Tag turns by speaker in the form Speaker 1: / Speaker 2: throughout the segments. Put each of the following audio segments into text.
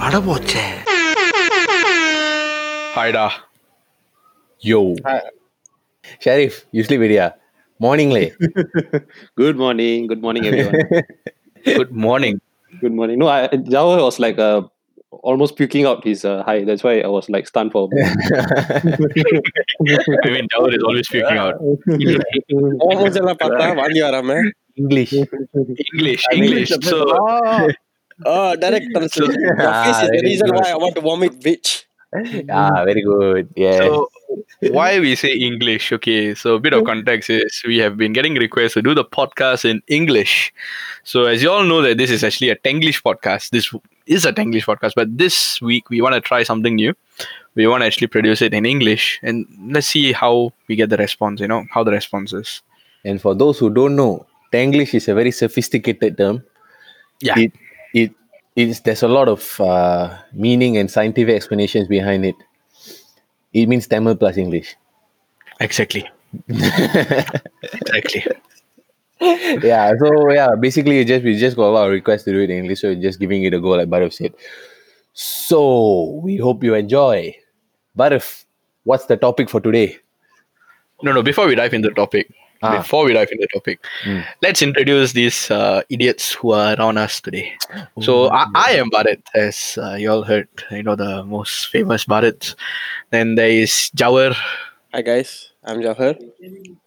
Speaker 1: பட போச்சே
Speaker 2: ஹாய்டா
Speaker 3: Yo. Sharif, you sleep already? ah? Morning leh.
Speaker 4: Good morning. Good morning, everyone.
Speaker 2: Good morning
Speaker 4: Good morning. No, I, Java was like uh, almost puking out his uh, high. That's why I was like stunned for a bit.
Speaker 2: I mean tower is always speaking out
Speaker 5: Almost எல்லாம் பார்த்தா வாங்கி வராம
Speaker 3: English.
Speaker 2: English. English. So.
Speaker 5: Oh, direct translation. So, Your face is the reason good. why I want to vomit, bitch.
Speaker 3: Ah, very good. Yeah.
Speaker 2: So, why we say English? Okay, so a bit of context is we have been getting requests to do the podcast in English. So, as you all know, that this is actually a Tanglish podcast. This is a Tanglish podcast, but this week we want to try something new. We want to actually produce it in English, and let's see how we get the response. You know how the response is.
Speaker 3: And for those who don't know, Tanglish is a very sophisticated term.
Speaker 2: Yeah.
Speaker 3: It it it's there's a lot of uh, meaning and scientific explanations behind it. It means Tamil plus English.
Speaker 2: Exactly. exactly.
Speaker 3: yeah, so yeah, basically just we just got a lot of requests to do it in English, so we're just giving it a go, like Barav said. So we hope you enjoy. Barav, what's the topic for today?
Speaker 2: No, no. Before we dive into the topic,
Speaker 3: Ah.
Speaker 2: before we dive into the topic,
Speaker 3: Mm.
Speaker 2: let's introduce these uh, idiots who are around us today. So I, I am Bharat, as uh, you all heard. You know the most famous Bharat. Then there is Jawar.
Speaker 5: Hi guys, I'm Jawhar.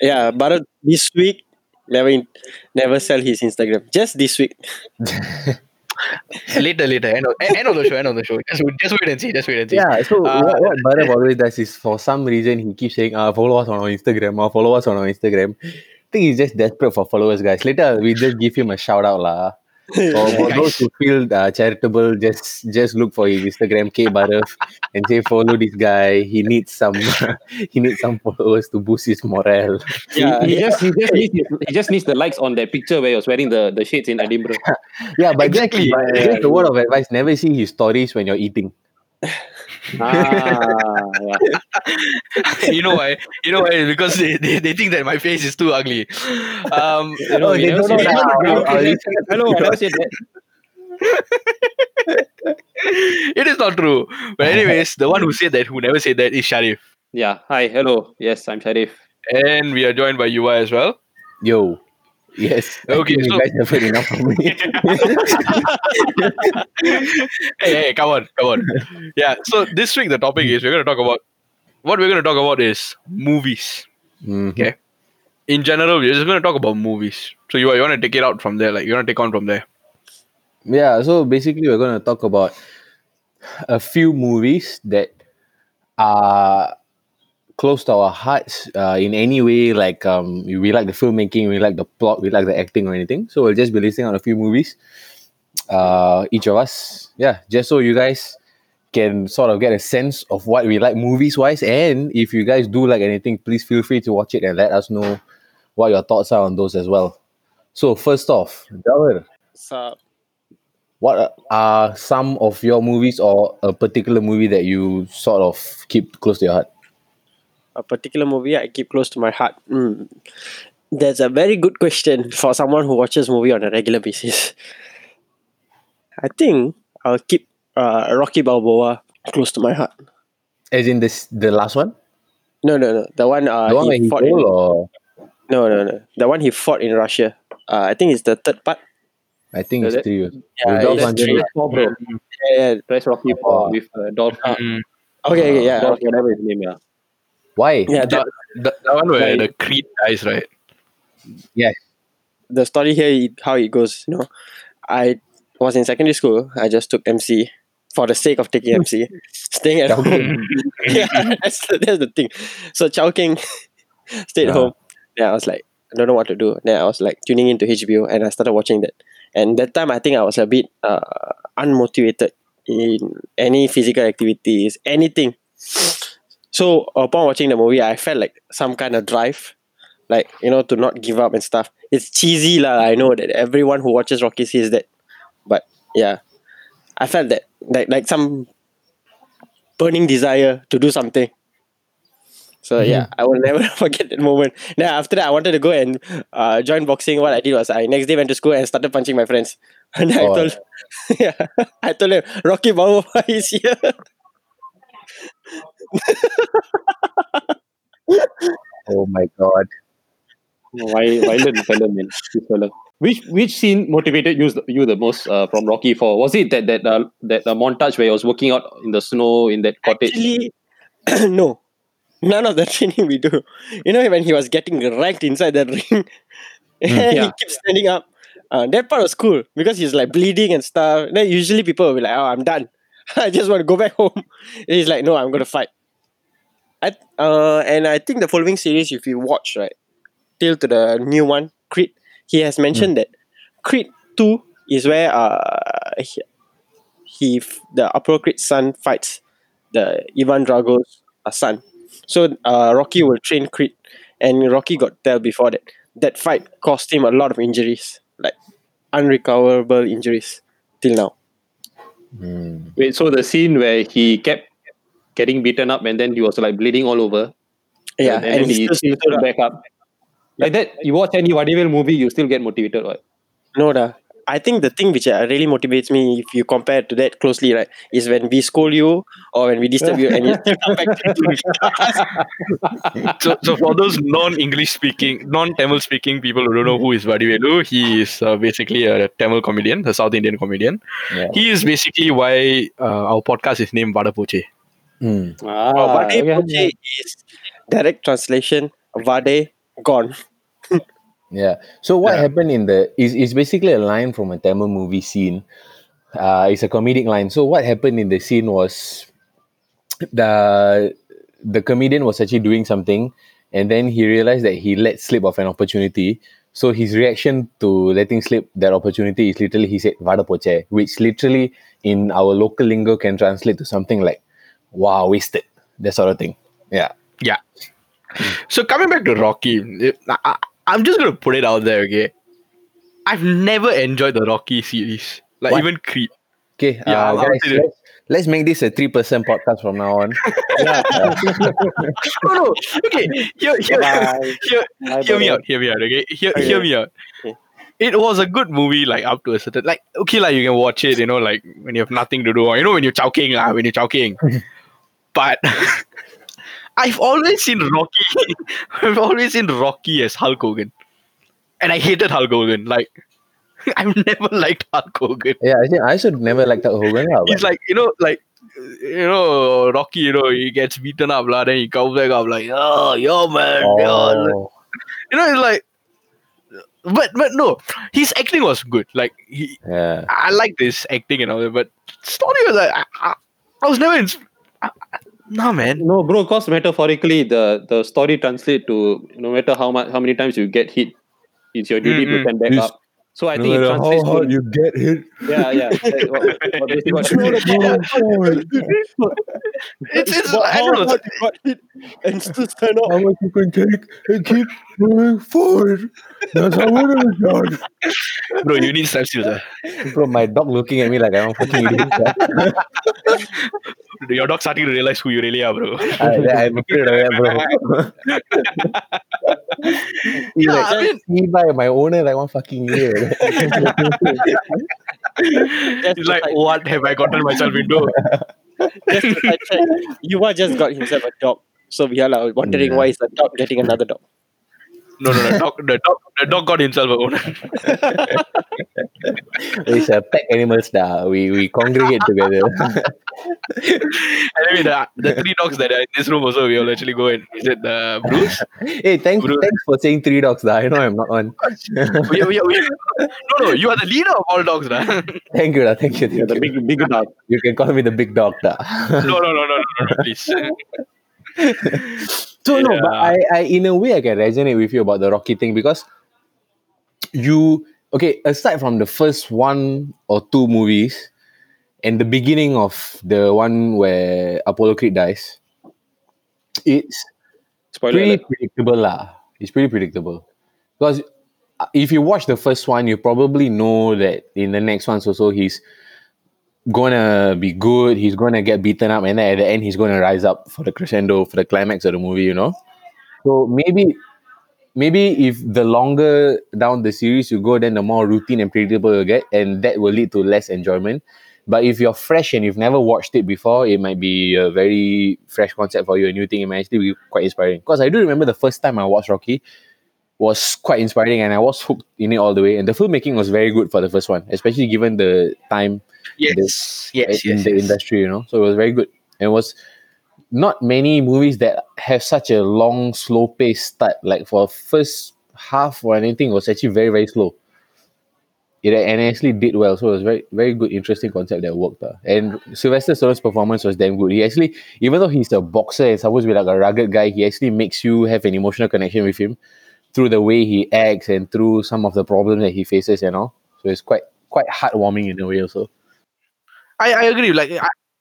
Speaker 5: Yeah, Bharat this week never in, never sell his Instagram. Just this week.
Speaker 2: Later, later. End of, end of the show. End of the show. Just, just wait and see. Just wait and see.
Speaker 3: Yeah, so
Speaker 2: Uh,
Speaker 3: what, what Bharat always does is for some reason he keeps saying, uh, follow us on our Instagram, uh, follow us on our Instagram. I think he's just desperate for followers, guys. Later, we just give him a shout out. lah. For, for those who feel uh, charitable, just just look for his Instagram, K Bharat, and say follow this guy. He needs some he needs some followers to boost his morale.
Speaker 5: Yeah,
Speaker 4: he, he
Speaker 5: yeah.
Speaker 4: just he just needs he just needs the likes on that picture where he was wearing the, the shades in Edinburgh.
Speaker 3: Yeah, but
Speaker 2: Exactly.
Speaker 3: just, but just a word of advice: never see his stories when you're eating.
Speaker 4: Ah, yeah.
Speaker 2: you know why? You know why? Because they, they, they think that my face is too ugly. Um,
Speaker 4: You know,
Speaker 3: Oh, they don't know
Speaker 4: that.
Speaker 3: that.
Speaker 4: I never said- Hello, I never said that.
Speaker 2: it is not true. But anyways, the one who said that, who never said that, is Sharif.
Speaker 4: Yeah. Hi. Hello. Yes, I'm Sharif.
Speaker 2: And we are joined by Yuva as well.
Speaker 3: Yo, yes.
Speaker 2: Okay, so-
Speaker 3: guys have heard enough from me.
Speaker 2: hey, hey, come on, come on. Yeah, so this week the topic is we're going to talk about what we're going to talk about is movies.
Speaker 3: Mhm.
Speaker 2: Okay. In general, we're just going to talk about movies. So you, you want to take it out from there, like you want to take on from there.
Speaker 3: Yeah, so basically, we're going to talk about a few movies that are close to our hearts uh, in any way. Like, um, we like the filmmaking, we like the plot, we like the acting, or anything. So we'll just be listing out a few movies, uh, each of us. Yeah, just so you guys can sort of get a sense of what we like movies wise. And if you guys do like anything, please feel free to watch it and let us know what your thoughts are on those as well. So, first off, Jawar,
Speaker 5: So,
Speaker 3: what are some of your movies or a particular movie that you sort of keep close to your heart?
Speaker 5: A particular movie I keep close to my heart. Mm. That's a very good question for someone who watches movie on a regular basis. I think I'll keep uh, Rocky Balboa close to my heart.
Speaker 3: As in this the last one?
Speaker 5: No, no, no. The one, uh,
Speaker 3: the one where
Speaker 5: he
Speaker 3: he
Speaker 5: fought in,
Speaker 3: or
Speaker 5: no, no, no. The one he fought in Russia. Uh, I think it's the third part.
Speaker 3: I think
Speaker 4: Is
Speaker 3: it's
Speaker 4: it?
Speaker 3: three.
Speaker 5: Yeah,
Speaker 3: With Dolph
Speaker 5: it's three.
Speaker 4: Four, bro.
Speaker 5: Yeah, yeah.
Speaker 4: Press Rocky four with uh, Dolph.
Speaker 2: Mm.
Speaker 5: Okay, okay, yeah.
Speaker 4: Dolph, whatever his name, yeah.
Speaker 3: Why?
Speaker 5: Yeah,
Speaker 2: The,
Speaker 5: the,
Speaker 2: the, the one where
Speaker 5: Like-
Speaker 2: the Creed dies, right? Yeah.
Speaker 5: The story here, how it goes, you know, I was in secondary school. I just took MC for the sake of taking MC, staying at home. yeah, that's, that's the thing. So Chowking stayed
Speaker 3: Ah.
Speaker 5: home. Yeah, I was like, I don't know what to do. Then I was like tuning into HBO and I started watching that. And that time, I think I was a bit uh, unmotivated in any physical activities, anything. So upon watching the movie, I felt like some kind of drive, like you know, to not give up and stuff. It's cheesy lah. I know that everyone who watches Rocky sees that, but yeah, I felt that like like some burning desire to do something. So yeah, I will never forget that moment. Then after that, I wanted to go and uh, join boxing. What I did was I next day went to school and started punching my friends. And I
Speaker 3: Oh.
Speaker 5: told, yeah, I told them Rocky Balboa is here.
Speaker 3: Oh my god.
Speaker 4: Why violent fella, man. This fella. Which which scene motivated you the, you the most uh, from Rocky Four? Was it that that uh, that uh, montage where he was working out in the snow in that cottage?
Speaker 5: Actually, no, none of the training we do. You know when he was getting ranked inside the ring, and he keeps standing up. Uh, that part was cool because he's like bleeding and stuff. Then usually people will be like, "Oh, I'm done. I just want to go back home." And he's like, "No, I'm gonna fight." I uh, and I think the following series, if you watch right, till to the new one, Creed, he has mentioned that Creed Two is where uh he, he the Apollo Creed's son fights the Ivan Drago's uh, son. So uh, Rocky will train Creed, and Rocky got tell before that that fight cost him a lot of injuries, like unrecoverable injuries till now.
Speaker 3: Hmm.
Speaker 4: Wait, so the scene where he kept getting beaten up and then he was like bleeding all over.
Speaker 5: Yeah,
Speaker 4: and,
Speaker 5: and,
Speaker 4: then
Speaker 5: he
Speaker 4: he
Speaker 5: still
Speaker 4: still
Speaker 5: stood
Speaker 4: back up. Like that, you watch any Vadivel movie, you still get motivated, right?
Speaker 5: No, da. I think the thing which uh, really motivates me, if you compare to that closely, right, is when we scold you or when we disturb you and you still come back to
Speaker 2: so, so for those non-English speaking, non-Tamil speaking people who don't know who is Vadivelu, he is uh, basically a Tamil comedian, a South Indian comedian.
Speaker 3: Yeah.
Speaker 2: He is basically why uh, our podcast is named Vadapoche.
Speaker 3: Hmm.
Speaker 4: Ah,
Speaker 5: Vade
Speaker 4: okay.
Speaker 5: Is direct translation. Vade gone.
Speaker 3: Yeah. So what
Speaker 2: Yeah.
Speaker 3: happened in the is is basically a line from a Tamil movie scene. Uh, it's a comedic line. So what happened in the scene was the the comedian was actually doing something, and then he realized that he let slip of an opportunity. So his reaction to letting slip that opportunity is literally he said "vada poche," which literally in our local lingo can translate to something like "wow, wasted," that sort of thing. Yeah.
Speaker 2: Yeah. So coming back to Rocky, it- I, I- I'm just gonna put it out there, okay? I've never enjoyed the Rocky series, like
Speaker 3: What?
Speaker 2: even Creed.
Speaker 3: Okay,
Speaker 2: Yeah,
Speaker 3: uh, guys, let's, let's make this a three percent podcast from now on.
Speaker 2: No, no. Okay, hear, hear,
Speaker 4: Bye.
Speaker 2: hear,
Speaker 4: Bye,
Speaker 2: hear me out. Hear me out. Okay, hear,
Speaker 5: Okay.
Speaker 2: hear me out.
Speaker 5: Okay.
Speaker 2: It was a good movie, like up to a certain, like okay, like you can watch it, you know, like when you have nothing to do, or you know, when you're chowking, lah, when you're chowking. but I've always seen Rocky. I've always seen Rocky as Hulk Hogan, and I hated Hulk Hogan. Like, I've never liked Hulk Hogan.
Speaker 3: Yeah, I think I should never like that Hogan. lah,
Speaker 2: He's like, you know, like, you know, Rocky, you know, he gets beaten up, lah, then he comes back up, like, oh, yo, man, yo.
Speaker 3: oh,
Speaker 2: You know, it's like, but but no, his acting was good. Like, he,
Speaker 3: yeah.
Speaker 2: I liked his acting and all that, but story was like, I, I, I was never in. I, no, man.
Speaker 4: No, bro, because metaphorically the the story translate to no matter how much how many times you get hit, it's your duty
Speaker 2: Mm-mm.
Speaker 4: to stand back
Speaker 3: This-
Speaker 4: up. So I think it translates to
Speaker 3: you get hit.
Speaker 4: yeah, yeah. That's what, what what-
Speaker 2: It's, it's I don't know.
Speaker 5: he got hit and still stand up.
Speaker 3: How much you can take and keep moving forward. That's how it is done.
Speaker 2: Bro, you need substitutes. Uh.
Speaker 3: Bro, my dog looking at me like I'm a fucking idiot. sia.
Speaker 2: Your dog starting to realize who you really are, bro.
Speaker 3: I, I'm afraid of that, bro. He's
Speaker 2: Yeah,
Speaker 3: like,
Speaker 2: I mean-
Speaker 3: he by my owner like one fucking idiot.
Speaker 2: He's like, what have I gotten myself into?
Speaker 5: Just to sidetrack, Yuva just got himself a dog. So we are like wondering
Speaker 3: Yeah.
Speaker 5: why is the dog getting another dog.
Speaker 2: No, no, the dog, the dog, the dog got himself a owner.
Speaker 3: It's a pack animals da. We we congregate together.
Speaker 2: anyway, the, the three dogs that are in this room also, we will actually go and visit the Bruce.
Speaker 3: hey, thanks
Speaker 2: Bro.
Speaker 3: thanks for saying three dogs da. I know I'm not on.
Speaker 2: we, we, we, no, no, you are the leader of all dogs, da.
Speaker 3: Thank you da. Thank you.
Speaker 4: yeah,
Speaker 3: Thank
Speaker 4: the
Speaker 3: you.
Speaker 4: big big dog.
Speaker 3: You can call me the big dog da.
Speaker 2: No, no, no, no, no, no, no please.
Speaker 3: So no, but I, I in a way I can resonate with you about the Rocky thing because you okay, aside from the first one or two movies and the beginning of the one where Apollo Creed dies, it's
Speaker 4: Spoiler
Speaker 3: pretty
Speaker 4: alert.
Speaker 3: predictable lah. It's pretty predictable. Because uh, if you watch the first one, you probably know that in the next ones also he's gonna be good. He's gonna get beaten up, and then at the end, he's gonna rise up for the crescendo for the climax of the movie. You know, so maybe maybe if the longer down the series you go, then the more routine and predictable you get, and that will lead to less enjoyment. But if you're fresh and you've never watched it before, it might be a very fresh concept for you, a new thing. It might actually be quite inspiring. Because I do remember the first time I watched Rocky was quite inspiring, and I was hooked in it all the way. And the filmmaking was very good for the first one, especially given the time
Speaker 2: Yes, yes,
Speaker 3: in
Speaker 2: yes.
Speaker 3: the
Speaker 2: yes.
Speaker 3: industry, you know. So it was very good. And it was not many movies that have such a long, slow pace start. Like for first half or anything, it was actually very, very slow. It and it actually did well. So it was very, very good, interesting concept that worked. Uh. And Sylvester Stallone's performance was damn good. He actually, even though he's a boxer and supposed to be like a rugged guy, he actually makes you have an emotional connection with him through the way he acts and through some of the problems that he faces and all. So it's quite quite heartwarming in a way also.
Speaker 2: I, I agree. Like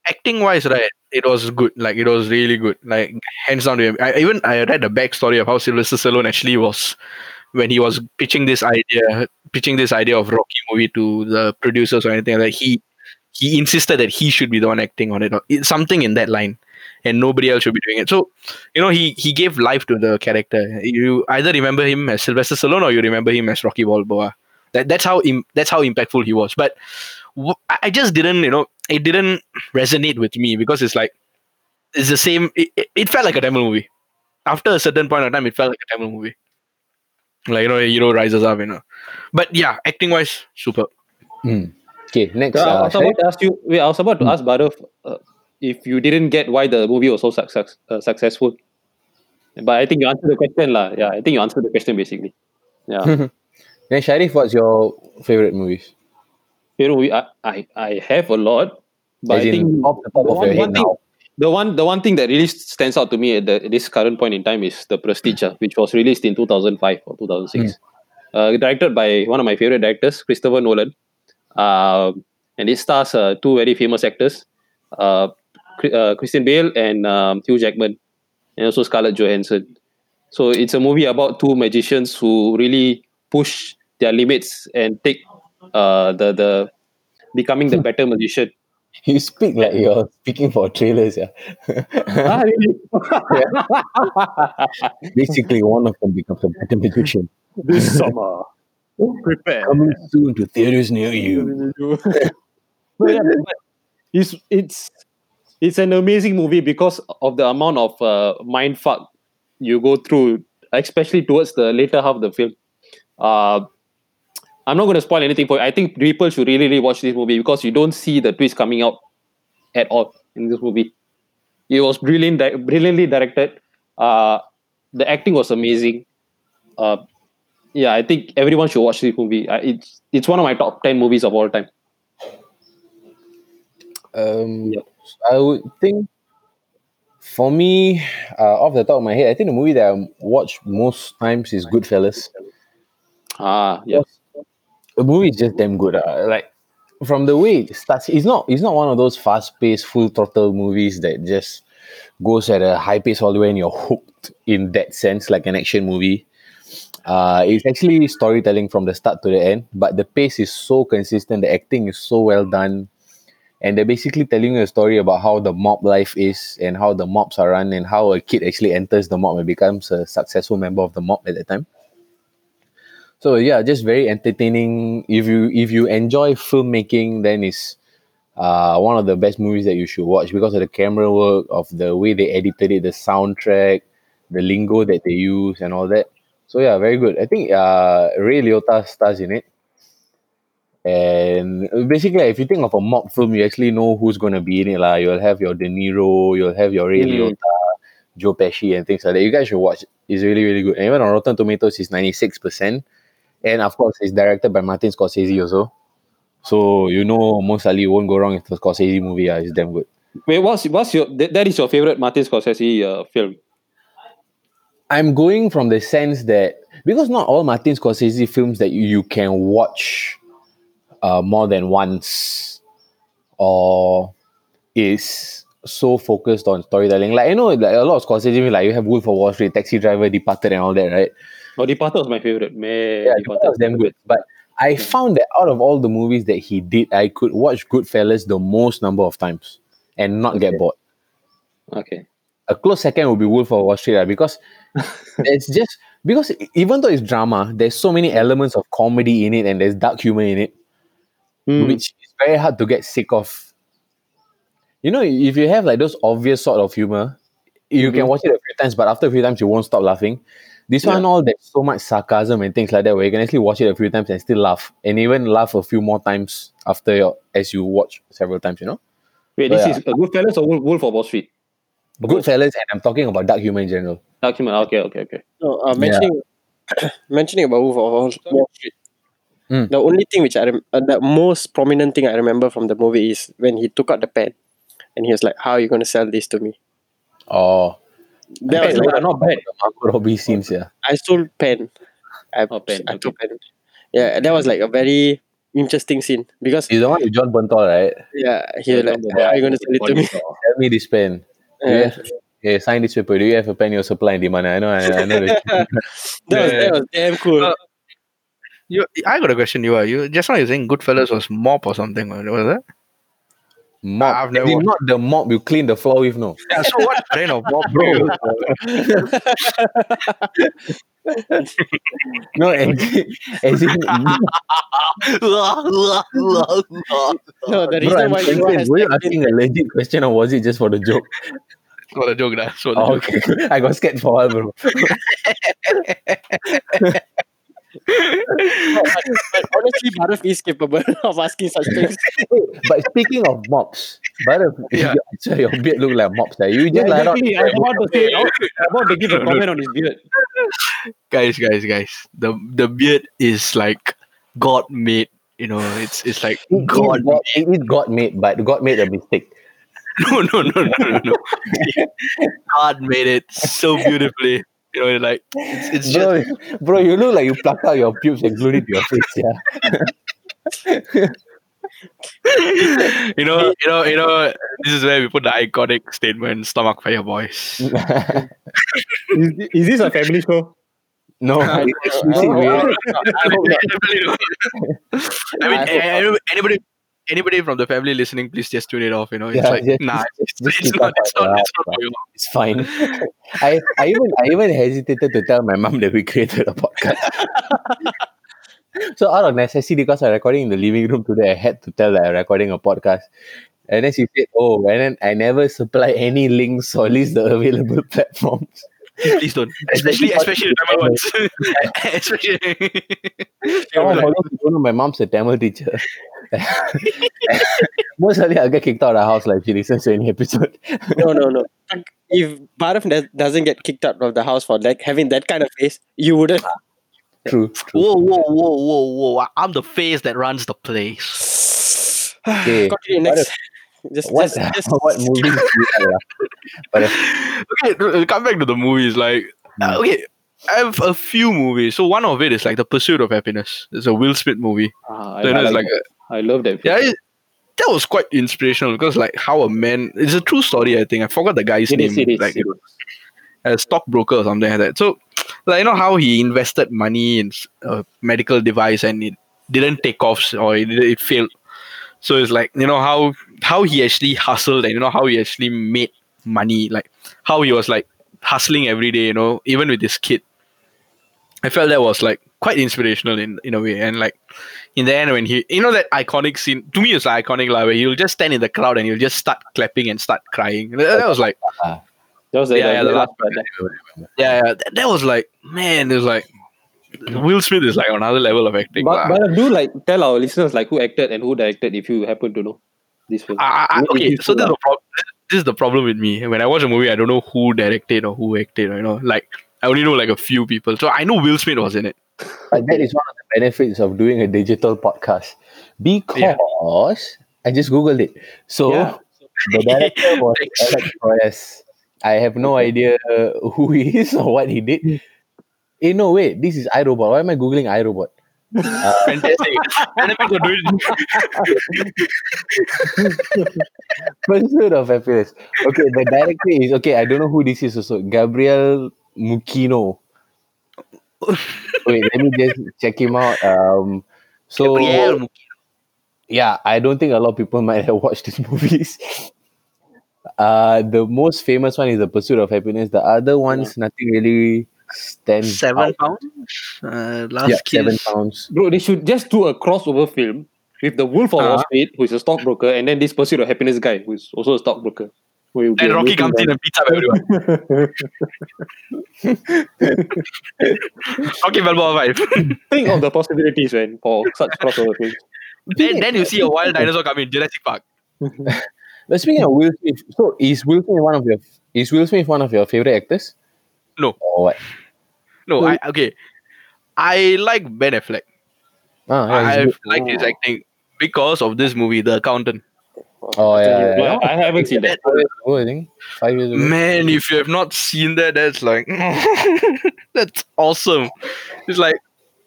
Speaker 2: acting wise, right? It was good. Like it was really good. Like hands down to him. I even I read the backstory of how Sylvester Stallone actually was when he was pitching this idea, pitching this idea of Rocky movie to the producers or anything like that. He he insisted that he should be the one acting on it. or something in that line, and nobody else should be doing it. So you know he he gave life to the character. You either remember him as Sylvester Stallone or you remember him as Rocky Balboa. That that's how Im- that's how impactful he was. But I I just didn't, you know, it didn't resonate with me because it's like it's the same. It, it, it felt like a Tamil movie. After a certain point of time, it felt like a Tamil movie. Like you know, a hero rises up, you know. But yeah, acting wise, super.
Speaker 3: Okay, next.
Speaker 4: So I
Speaker 3: Uh,
Speaker 4: was about to ask you. Wait, I was about to ask Badr uh, if you didn't get why the movie was so success, uh, successful. But I think you answered the question, lah. Yeah, I think you answered the question basically. Yeah.
Speaker 3: then Sharif, what's your favorite movies?
Speaker 4: You know, we, I, I, I have a lot, but
Speaker 3: As
Speaker 4: I think
Speaker 3: the
Speaker 4: one- one thing- the one the one thing that really stands out to me at, the, at this current point in time is the Prestige, ah, which was released in 2005 or 2006. Uh, directed by one of my favorite directors, Christopher Nolan. Um and it stars uh, two very famous actors, uh, uh, Christian Bale and um, Hugh Jackman, and also Scarlett Johansson. So it's a movie about two magicians who really push their limits and take uh, the the becoming the better magician.
Speaker 3: You speak like you're speaking for trailers, yeah.
Speaker 4: Ah, really?
Speaker 3: Basically, one of them becomes a better magician.
Speaker 4: this summer, prepare.
Speaker 3: Coming soon to theaters near you.
Speaker 4: But yeah, but it's it's it's an amazing movie because of the amount of uh, mind fuck you go through, especially towards the later half of the film. Uh, I'm not going to spoil anything for you. I think people should really, really watch this movie because you don't see the twist coming out at all in this movie. It was brilliant, brilliantly directed. Uh, the acting was amazing. Uh, yeah, I think everyone should watch this movie. Uh, it's it's one of my top ten movies of all time.
Speaker 3: Um,
Speaker 4: Yep.
Speaker 3: I would think for me, uh, off the top of my head, I think the movie that I watch most times is Goodfellas.
Speaker 4: Ah, yeah.
Speaker 3: The movie is just damn good. Uh. Like from the way it starts, it's not it's not one of those fast paced, full throttle movies that just goes at a high pace all the way and you're hooked in that sense, like an action movie. Uh, it's actually storytelling from the start to the end, but the pace is so consistent, the acting is so well done, and they're basically telling you a story about how the mob life is and how the mobs are run and how a kid actually enters the mob and becomes a successful member of the mob at that time. So yeah, just very entertaining. If you if you enjoy filmmaking, then it's uh, one of the best movies that you should watch because of the camera work, of the way they edited it, the soundtrack, the lingo that they use, and all that. So yeah, very good. I think uh, Ray Liotta stars in it. And basically, if you think of a mob film, you actually know who's going to be in it. lah. You'll have your De Niro, you'll have your Ray
Speaker 4: Mm.
Speaker 3: Liotta, Joe Pesci, and things like that. You guys should watch. It's really, really good. And even on Rotten Tomatoes, it's 96%. And of course, it's directed by Martin Scorsese also. So you know most likely you won't go wrong with the Scorsese movie. Yeah, it's damn good.
Speaker 4: Wait, what's what's your that, that is your favorite Martin Scorsese uh, film?
Speaker 3: I'm going from the sense that because not all Martin Scorsese films that you, you can watch uh, more than once or is so focused on storytelling. Like I know like a lot of Scorsese films, like you have Wolf of Wall Street, Taxi Driver, Departed, and all that, right?
Speaker 4: Oh, Departed was my favorite. Man,
Speaker 3: Yeah,
Speaker 4: Departed
Speaker 3: was damn good. But I found that out of all the movies that he did, I could watch Goodfellas the most number of times and not get bored.
Speaker 4: Okay.
Speaker 3: A close second would be Wolf of Wall Street because it's just because even though it's drama, there's so many elements of comedy in it and there's dark humor in it,
Speaker 4: Hmm.
Speaker 3: which is very hard to get sick of. You know, if you have like those obvious sort of humor, you can
Speaker 4: Mhm.
Speaker 3: watch it a few times, but after a few times you won't stop laughing. This one, all there's so much sarcasm and things like that, where you can actually watch it a few times and still laugh, and even laugh a few more times after your, as you watch several times. You know,
Speaker 4: Wait,
Speaker 3: So,
Speaker 4: this
Speaker 3: yeah.
Speaker 4: is a good Goodfellas or Wolf, Wolf of Wall Street?
Speaker 3: Goodfellas, and I'm talking about dark humor in general.
Speaker 4: Document. Okay, okay, okay.
Speaker 5: No, uh, mentioning mentioning about Wolf of Wall Wall Street.
Speaker 3: Mm.
Speaker 5: The only thing which I rem- uh, the most prominent thing I remember from the movie is when he took out the pen, and he was like, "How are you going to sell this to me?"
Speaker 3: Oh,
Speaker 5: That was
Speaker 3: Pen,
Speaker 5: like,
Speaker 3: not bad. The Margot Robbie scenes, yeah.
Speaker 5: I stole pen. I,
Speaker 4: Oh, pen,
Speaker 5: I took pen. Yeah, that was like a very interesting scene because
Speaker 3: He's the one with Jon Bernthal, right?
Speaker 5: yeah, he was like, "How are you going to sell it to me?"
Speaker 3: Tell me this pen.
Speaker 5: Yeah.
Speaker 3: have, yeah, sign this paper. Do you have a pen? Your supply and demand. I know. I, I know. that-
Speaker 5: That was that was damn cool.
Speaker 2: Uh, You, I got a question. You are you just now you're saying Goodfellas was mop or something? Was it?
Speaker 3: Mop.
Speaker 2: I've never
Speaker 3: As not the mop you clean the floor with, no.
Speaker 2: Yeah. So what kind of mop, bro?
Speaker 3: No, as in, as in
Speaker 5: no, the reason
Speaker 3: I'm
Speaker 5: why you
Speaker 3: confused. were you asking a legit question or was it just for the joke?
Speaker 2: for the joke, that's for the
Speaker 3: Oh,
Speaker 2: joke.
Speaker 3: okay. I got scared for a while, bro.
Speaker 5: But honestly, Bharat is capable of asking such things.
Speaker 3: But speaking of mops, but
Speaker 2: Yeah.
Speaker 3: sorry, your beard look like mops. eh? You just
Speaker 4: Yeah,
Speaker 3: like
Speaker 4: exactly. I was about to say, I was about to give a comment on his beard.
Speaker 2: guys, guys, guys. The the beard is like God made. You know, it's it's like
Speaker 3: It is
Speaker 2: God.
Speaker 3: God, it is God made, but God made a mistake.
Speaker 2: No, no, no, no, no, no. God made it so beautifully. You know, like it's, it's just
Speaker 3: Bro, bro, you look like you plucked out your pubes and glued it to your face, yeah.
Speaker 2: you know, you know, you know. This is where we put the iconic statement: "Stomach fire, boys."
Speaker 4: Is, is this a family show?
Speaker 3: no, it's explicit,
Speaker 5: no,
Speaker 3: weird.
Speaker 2: I mean,
Speaker 5: I hope
Speaker 2: a- a- anybody, anybody from the family listening, please just tune it off. You know, it's
Speaker 3: Yeah,
Speaker 2: like
Speaker 3: just-
Speaker 2: nah, it's, it's not, it's not, it's not for you.
Speaker 3: It's fine. I, I even I even hesitated to tell my mom that we created a podcast. so out of necessity, because I'm recording in the living room today, I had to tell that I'm recording a podcast. And then she said, "Oh, and then I never supply any links or list the available platforms."
Speaker 2: Please don't, especially, especially the Tamil ones. especially.
Speaker 3: For those don't know, my mom's a Tamil teacher. Most likely, I'll get kicked out of the house like if she listens to any episode.
Speaker 5: No, no, no. If Bharat does, doesn't get kicked out of the house for like having that kind of face, you wouldn't.
Speaker 3: True. true.
Speaker 2: Whoa, whoa, whoa, whoa, whoa! I'm the face that runs the place.
Speaker 3: Okay.
Speaker 5: Continue next. Just,
Speaker 3: What,
Speaker 5: just, just
Speaker 3: what movies do you like? lah? But
Speaker 2: okay, come back to the movies. Like, uh, okay, I have a few movies. So one of it is like The Pursuit of Happiness. It's a Will Smith movie.
Speaker 4: Ah, I,
Speaker 2: So, you know,
Speaker 4: I
Speaker 2: it's
Speaker 4: like
Speaker 2: like a,
Speaker 4: I love that.
Speaker 2: yeah, it, that was quite inspirational because like how a man. It's a true story. I think I forgot the guy's
Speaker 4: It
Speaker 2: name.
Speaker 4: is, it is,
Speaker 2: like
Speaker 4: it
Speaker 2: a stockbroker or something like that. So, like you know how he invested money in a medical device and it didn't take off or it, it failed. So it's like you know how how he actually hustled and you know how he actually made money, like how he was like hustling every day. You know, even with his kid. I felt that was like quite inspirational in in a way, and like in the end when he, you know, that iconic scene to me it's like iconic, like where he'll just stand in the crowd and he'll just start clapping and start crying. That, was like ah.
Speaker 4: That was the,
Speaker 2: Yeah, yeah,
Speaker 4: the last part.
Speaker 2: yeah, yeah that, that was like man, it was like Will Smith is like another level of acting.
Speaker 4: But, but do like tell our listeners like who acted and who directed if you happen to know this film.
Speaker 2: I- I-
Speaker 4: It- it
Speaker 2: okay, so is,
Speaker 4: ah?
Speaker 2: the prob- this is the problem with me. When I watch a movie, I don't know who directed or who acted. You know, like I only know like a few people. So I know Will Smith was in it.
Speaker 3: But that is one of the benefits of doing a digital podcast because I just googled it. So
Speaker 4: Yeah.
Speaker 3: the director was Alex. I have no idea who he is or what he did. Eh, no, wait, this is iRobot. Why am I googling iRobot?
Speaker 2: Fantastic. and then people do it.
Speaker 3: Pursuit of Happiness. Okay, the director is okay. I don't know who this is also. Gabriel Mukino. Wait, let me just check him out. Um, So
Speaker 2: Gabriel
Speaker 3: yeah, I don't think a lot of people might have watched these movies. Uh, the most famous one is The Pursuit of Happiness. The other ones, nothing really stands
Speaker 2: Seven
Speaker 3: out.
Speaker 2: pounds. Uh, last
Speaker 3: Yeah,
Speaker 2: kiss.
Speaker 3: seven pounds.
Speaker 4: Bro, they should just do a crossover film with the Wolf of Wall
Speaker 2: Uh-huh.
Speaker 4: Street, who is a stockbroker, and then this Pursuit of Happiness guy, who is also a stockbroker. Who will be
Speaker 2: And
Speaker 4: a
Speaker 2: Rocky
Speaker 4: meeting
Speaker 2: comes in
Speaker 4: guy.
Speaker 2: and beats up everyone. Rocky Balboa vibe.
Speaker 4: Think of the possibilities, man, for such crossover films.
Speaker 2: then, then you see a wild dinosaur come in Jurassic Park.
Speaker 3: But speaking of Will Smith, so is Will Smith one of your is Will Smith one of your favorite actors?
Speaker 2: No.
Speaker 3: Or what?
Speaker 2: No, I okay. I like Ben Affleck.
Speaker 3: Ah, yeah,
Speaker 2: I
Speaker 3: good.
Speaker 2: like his acting because of this movie, The Accountant.
Speaker 3: Oh yeah, yeah, yeah.
Speaker 4: I haven't seen that.
Speaker 3: Five years ago, I think five years ago.
Speaker 2: Man, if you have not seen that, that's like that's awesome. It's like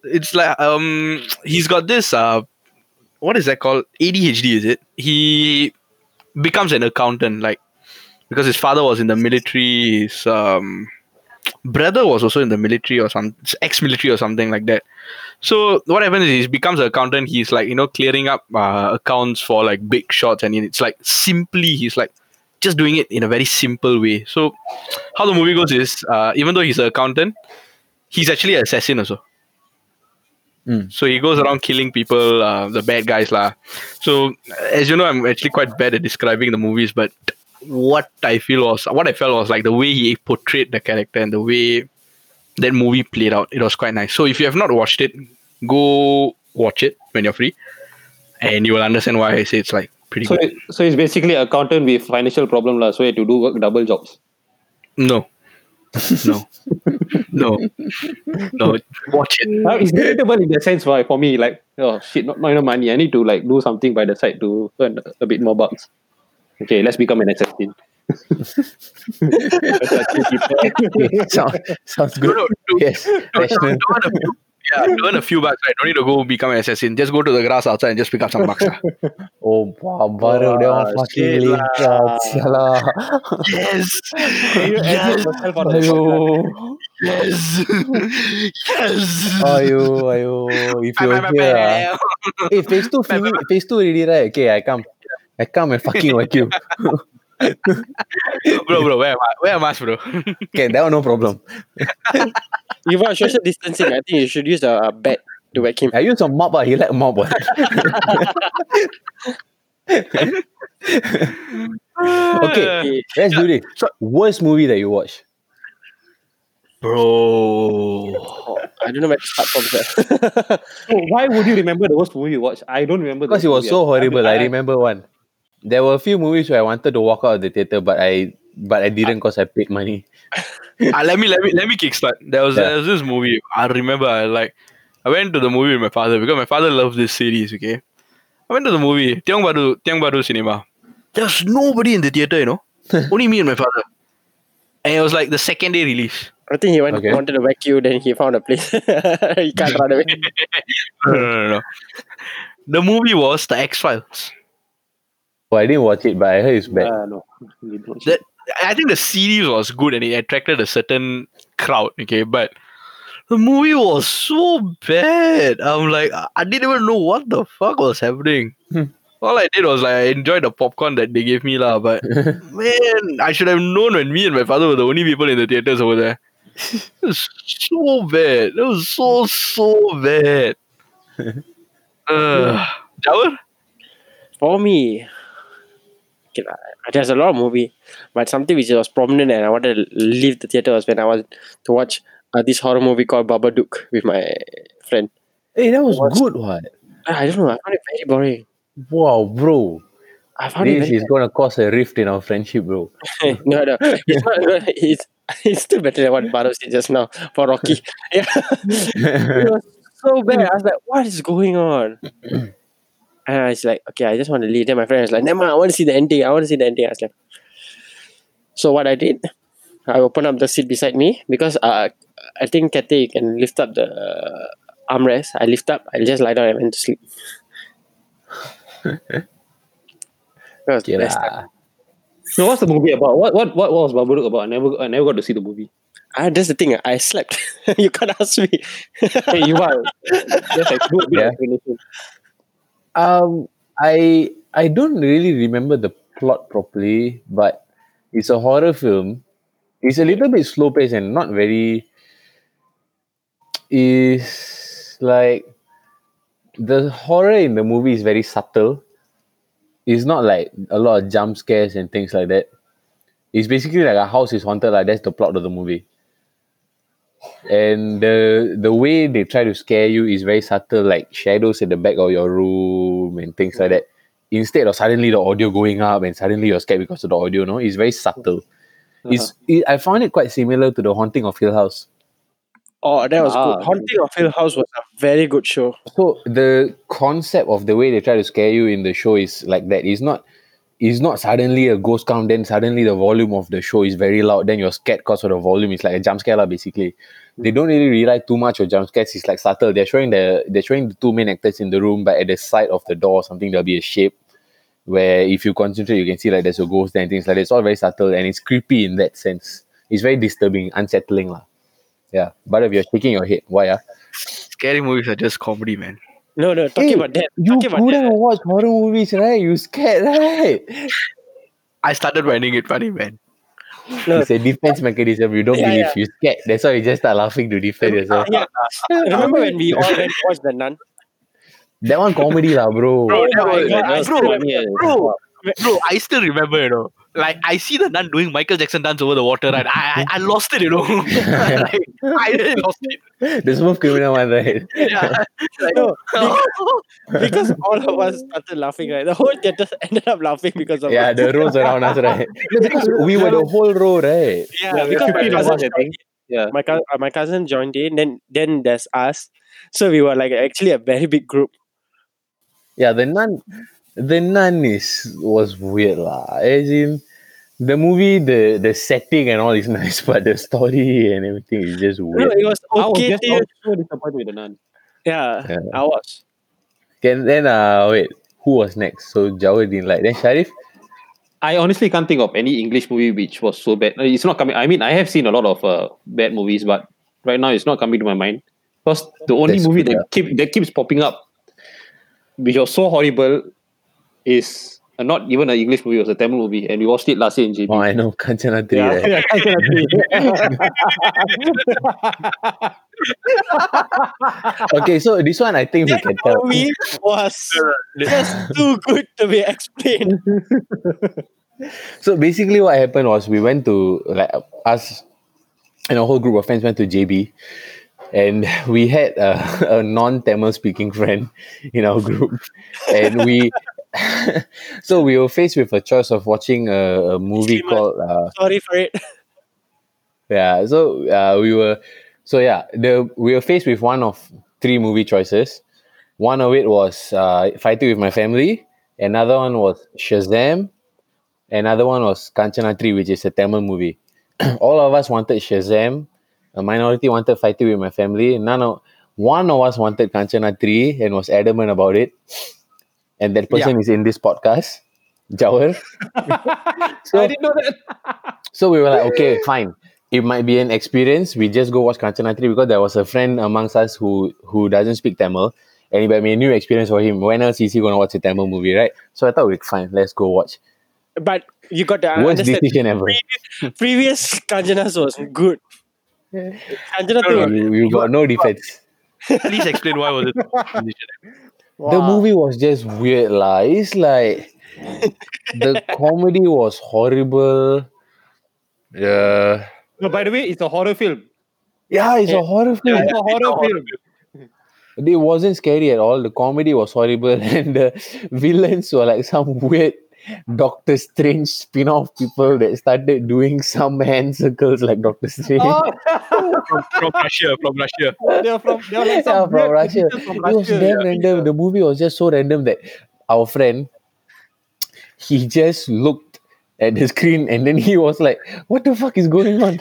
Speaker 2: it's like um he's got this uh what is that called? ADHD is it? He becomes an accountant, like because his father was in the military, his um brother was also in the military or some ex-military or something like that. So what happens is he becomes an accountant. He's like you know clearing up uh, accounts for like big shots, and it's like simply he's like just doing it in a very simple way. So how the movie goes is uh, even though he's an accountant, he's actually an assassin also.
Speaker 3: Mm.
Speaker 2: So he goes around killing people, uh, the bad guys lah. So as you know, I'm actually quite bad at describing the movies, but what I feel was what I felt was like the way he portrayed the character and the way that movie played out. It was quite nice. So if you have not watched it, go watch it when you're free, and you will understand why I say it's like pretty
Speaker 4: So,
Speaker 2: good.
Speaker 4: it- so it's basically accountant with financial problem, lah. So to do work double jobs.
Speaker 2: No. No. no. No. Watch it.
Speaker 4: Now, it's relatable in the sense why for me, like, oh shit, not, not enough money. I need to like do something by the side to earn a bit more bucks. Okay, let's become an assassin. Assassin people.
Speaker 3: Sounds good.
Speaker 2: no, to,
Speaker 3: Yes,
Speaker 2: to, to,
Speaker 3: rational.
Speaker 2: to earn a yeah, to earn a few bucks, right? Don't need to go become an assassin. Just go to the grass outside and just pick up some bucks.
Speaker 3: Oh, wow, baru dia orang
Speaker 4: Ah,
Speaker 3: fucking
Speaker 4: shit
Speaker 3: lame
Speaker 4: lah.
Speaker 3: crowd. Salah.
Speaker 2: yes.
Speaker 4: You edit yourself out of the
Speaker 3: Ayo.
Speaker 2: Yes. yes.
Speaker 3: Ayo, ayo. If
Speaker 2: Bam,
Speaker 3: you're
Speaker 2: bam, bam,
Speaker 3: here, ah.
Speaker 2: bam.
Speaker 3: Hey, phase two finish, phase two already, right? Okay, I come. I come and fucking whack you.
Speaker 2: bro, bro, where am I? Where am I, bro?
Speaker 3: Okay, that one no problem.
Speaker 5: You want social distancing? I think you should use a, a bat to whack him.
Speaker 3: I use a mop, ah. he like mop. okay, let's do this. Worst movie that you watch?
Speaker 2: Bro.
Speaker 5: I don't know where to start from there.
Speaker 4: So why would you remember the worst movie you watched? I don't remember. the
Speaker 3: Because it was
Speaker 4: movie.
Speaker 3: so horrible. I,
Speaker 4: I-
Speaker 3: remember one. There were a few movies where I wanted to walk out of the theater, but I but I didn't because I paid money.
Speaker 2: Ah, let me let me let me kickstart. There was
Speaker 3: Yeah.
Speaker 2: there was this movie. I remember I like I went to the movie with my father because my father loves this series, okay? I went to the movie, Tiong Bahru, Tiong Bahru Cinema. There's nobody in the theater, you know. Only me and my father. And it was like the second day release.
Speaker 5: I think he went,
Speaker 3: Okay.
Speaker 5: wanted to whack you, then he found a place. he can't run away.
Speaker 2: No, no, no, no. The movie was The X Files.
Speaker 3: Oh, I didn't watch it, but I heard it's bad.
Speaker 4: Uh, no. You
Speaker 2: The- I think the series was good and it attracted a certain crowd, okay, but the movie was so bad. I'm like, I I didn't even know what the fuck was happening.
Speaker 3: Hmm.
Speaker 2: All I did was like I enjoyed the popcorn that they gave me, lah. But man, I should have known when me and my father were the only people in the theaters over there. It was so bad. It was so so bad. Uh, Jawar?
Speaker 5: For me, okay, there's a lot of movie, but something which was prominent and I wanted to leave the theater was when I was to watch uh, this horror movie called Babadook with my friend.
Speaker 3: Hey, that was good, what?
Speaker 5: I don't know, I found it very boring.
Speaker 3: Wow, bro.
Speaker 5: I found it
Speaker 3: This is gonna cause a rift in our friendship, bro.
Speaker 5: no, no, it's not. It's it's still better than what Baro said just now for Rocky. Yeah, it was so bad. I was like, what is going on? and I was like, okay, I just want to leave. Then my friend was like, Never, mind, I want to see the ending. I want to see the ending. I was like, so what I did, I opened up the seat beside me because uh, I think Cathay you can lift up the uh, armrest. I lift up. I just lie down and went to sleep. that was
Speaker 3: Okay
Speaker 5: the best.
Speaker 3: lah.
Speaker 4: So what's the movie about? What what what, what was Babadook about? I never I never got to see the movie.
Speaker 5: Ah, that's the thing. I slept. you can't ask me.
Speaker 4: hey, you are. That's a good
Speaker 3: Yeah.
Speaker 4: explanation.
Speaker 3: Um, I I don't really remember the plot properly, but it's a horror film. It's a little bit slow paced and not very. Is like the horror in the movie is very subtle. It's not like a lot of jump scares and things like that. It's basically like a house is haunted. Like that's the plot of the movie. And the the way they try to scare you is very subtle, like shadows at the back of your room and things like that. Instead of suddenly the audio going up and suddenly you're scared because of the audio, no, it's very subtle. It's it, I found it quite similar to the Haunting of Hill House.
Speaker 5: Oh, that was
Speaker 4: Ah.
Speaker 5: good. Haunting of Hill House was a very good show.
Speaker 3: So the concept of the way they try to scare you in the show is like that. It's not it's not suddenly a ghost count, then suddenly the volume of the show is very loud, then you're scared because of the volume. It's like a jump scare, basically. They don't really rely too much on jump scares. It's like subtle. They're showing the they're showing the two main actors in the room, but at the side of the door or something, there'll be a shape where if you concentrate, you can see like there's a ghost there and things like that. It's all very subtle and it's creepy in that sense. It's very disturbing, unsettling, lah. Yeah. But if you're shaking your head, why? Ah?
Speaker 2: Scary movies are just comedy, man.
Speaker 5: No, no, talking
Speaker 3: Hey,
Speaker 5: about that.
Speaker 3: You
Speaker 5: Talking about
Speaker 3: couldn't
Speaker 5: that.
Speaker 3: watch horror movies, right? You scared, right?
Speaker 2: I started finding it funny, man.
Speaker 5: No.
Speaker 3: It's a defense mechanism. You don't
Speaker 5: Yeah,
Speaker 3: believe
Speaker 5: yeah.
Speaker 3: you scared. That's why you just start laughing to defend yourself.
Speaker 5: Yeah. Remember when we all went to watch The Nun?
Speaker 3: That one comedy lah, bro.
Speaker 2: Oh bro, that was,
Speaker 5: God,
Speaker 2: bro, bro, bro, bro, I still remember, you know. Like I see the nun doing Michael Jackson dance over the water, right? I I, I lost it, you know. like, I really lost it.
Speaker 3: The smooth criminal one, right?
Speaker 2: Yeah. Like,
Speaker 5: No, because all of us started laughing, right? The whole theater ended up laughing because of
Speaker 3: Yeah,
Speaker 5: it.
Speaker 3: the rows around us, right? Because we were the whole row, right?
Speaker 5: Yeah,
Speaker 4: Yeah,
Speaker 5: because my cousin
Speaker 4: us, I think. Yeah.
Speaker 5: my, cou- uh, my cousin joined in, then then there's us. So we were like actually a very big group.
Speaker 3: Yeah, the nun, the nun is was weird lah. As in, the movie, the the setting and all is nice, but the story and everything is just
Speaker 5: No, it was
Speaker 4: I was
Speaker 5: okay.
Speaker 4: just I was so disappointed with the nun.
Speaker 5: yeah,
Speaker 3: Yeah.
Speaker 5: I was.
Speaker 3: Can then uh wait, who was next? So Jawar didn't like. Then Sharif,
Speaker 4: I honestly can't think of any English movie which was so bad. It's not coming. I mean, I have seen a lot of uh, bad movies, but right now it's not coming to my mind. Because the only
Speaker 3: That's
Speaker 4: movie
Speaker 3: good,
Speaker 4: that keep that keeps popping up, which was so horrible, is uh, not even an English movie. It was a Tamil movie, and we watched it last year in JB.
Speaker 3: oh I know Kanchana 3,
Speaker 4: yeah, yeah, I cannot see.
Speaker 3: Okay, so this one I think we can tell.
Speaker 5: movie was just too good to be explained.
Speaker 3: So basically, what happened was we went to like us and a whole group of friends went to JB, and we had a, a non-Tamil speaking friend in our group, and we. so we were faced with a choice of watching a, a movie called uh,
Speaker 5: Sorry for it.
Speaker 3: yeah so uh, we were so yeah the we were faced with one of three movie choices. One of it was uh, fighting with my family. Another one was shazam. Another one was kanchana 3 which is a tamil movie. All of us wanted shazam. A minority wanted fighting with my family. None of one of us wanted kanchana 3 and was adamant about it and that person is in this podcast Jawar. so,
Speaker 4: I didn't know that.
Speaker 3: so we were like, okay, fine. It might be an experience. We just go watch Kanchana 3 because there was a friend amongst us who who doesn't speak Tamil. And it might be a new experience for him. When else is he going to watch a Tamil movie, right? So I thought, we're fine, let's go watch.
Speaker 5: But you got to
Speaker 3: Worst
Speaker 5: understand.
Speaker 3: decision ever.
Speaker 5: Previous Kanjanas was good. Kanjana
Speaker 2: No, no,
Speaker 5: 2
Speaker 3: We, we got no defense.
Speaker 2: Please explain why was it?
Speaker 3: The movie was just weird, lah. It's like the comedy was horrible. Yeah.
Speaker 4: No, by the way, it's a horror film.
Speaker 3: Yeah, it's a horror film.
Speaker 4: It's a horror film.
Speaker 3: It wasn't scary at all. The comedy was horrible, and the villains were like some weird Doctor Strange spin-off people that started doing some hand circles like Doctor Strange.
Speaker 4: Oh,
Speaker 2: From, from Russia, from Russia.
Speaker 4: they're from they're like
Speaker 3: Yeah, from Russia.
Speaker 4: creatures from
Speaker 3: It was
Speaker 4: Russia.
Speaker 3: damn random. The movie was just so random that our friend he just looked at the screen and then he was like, "What the fuck is going on?"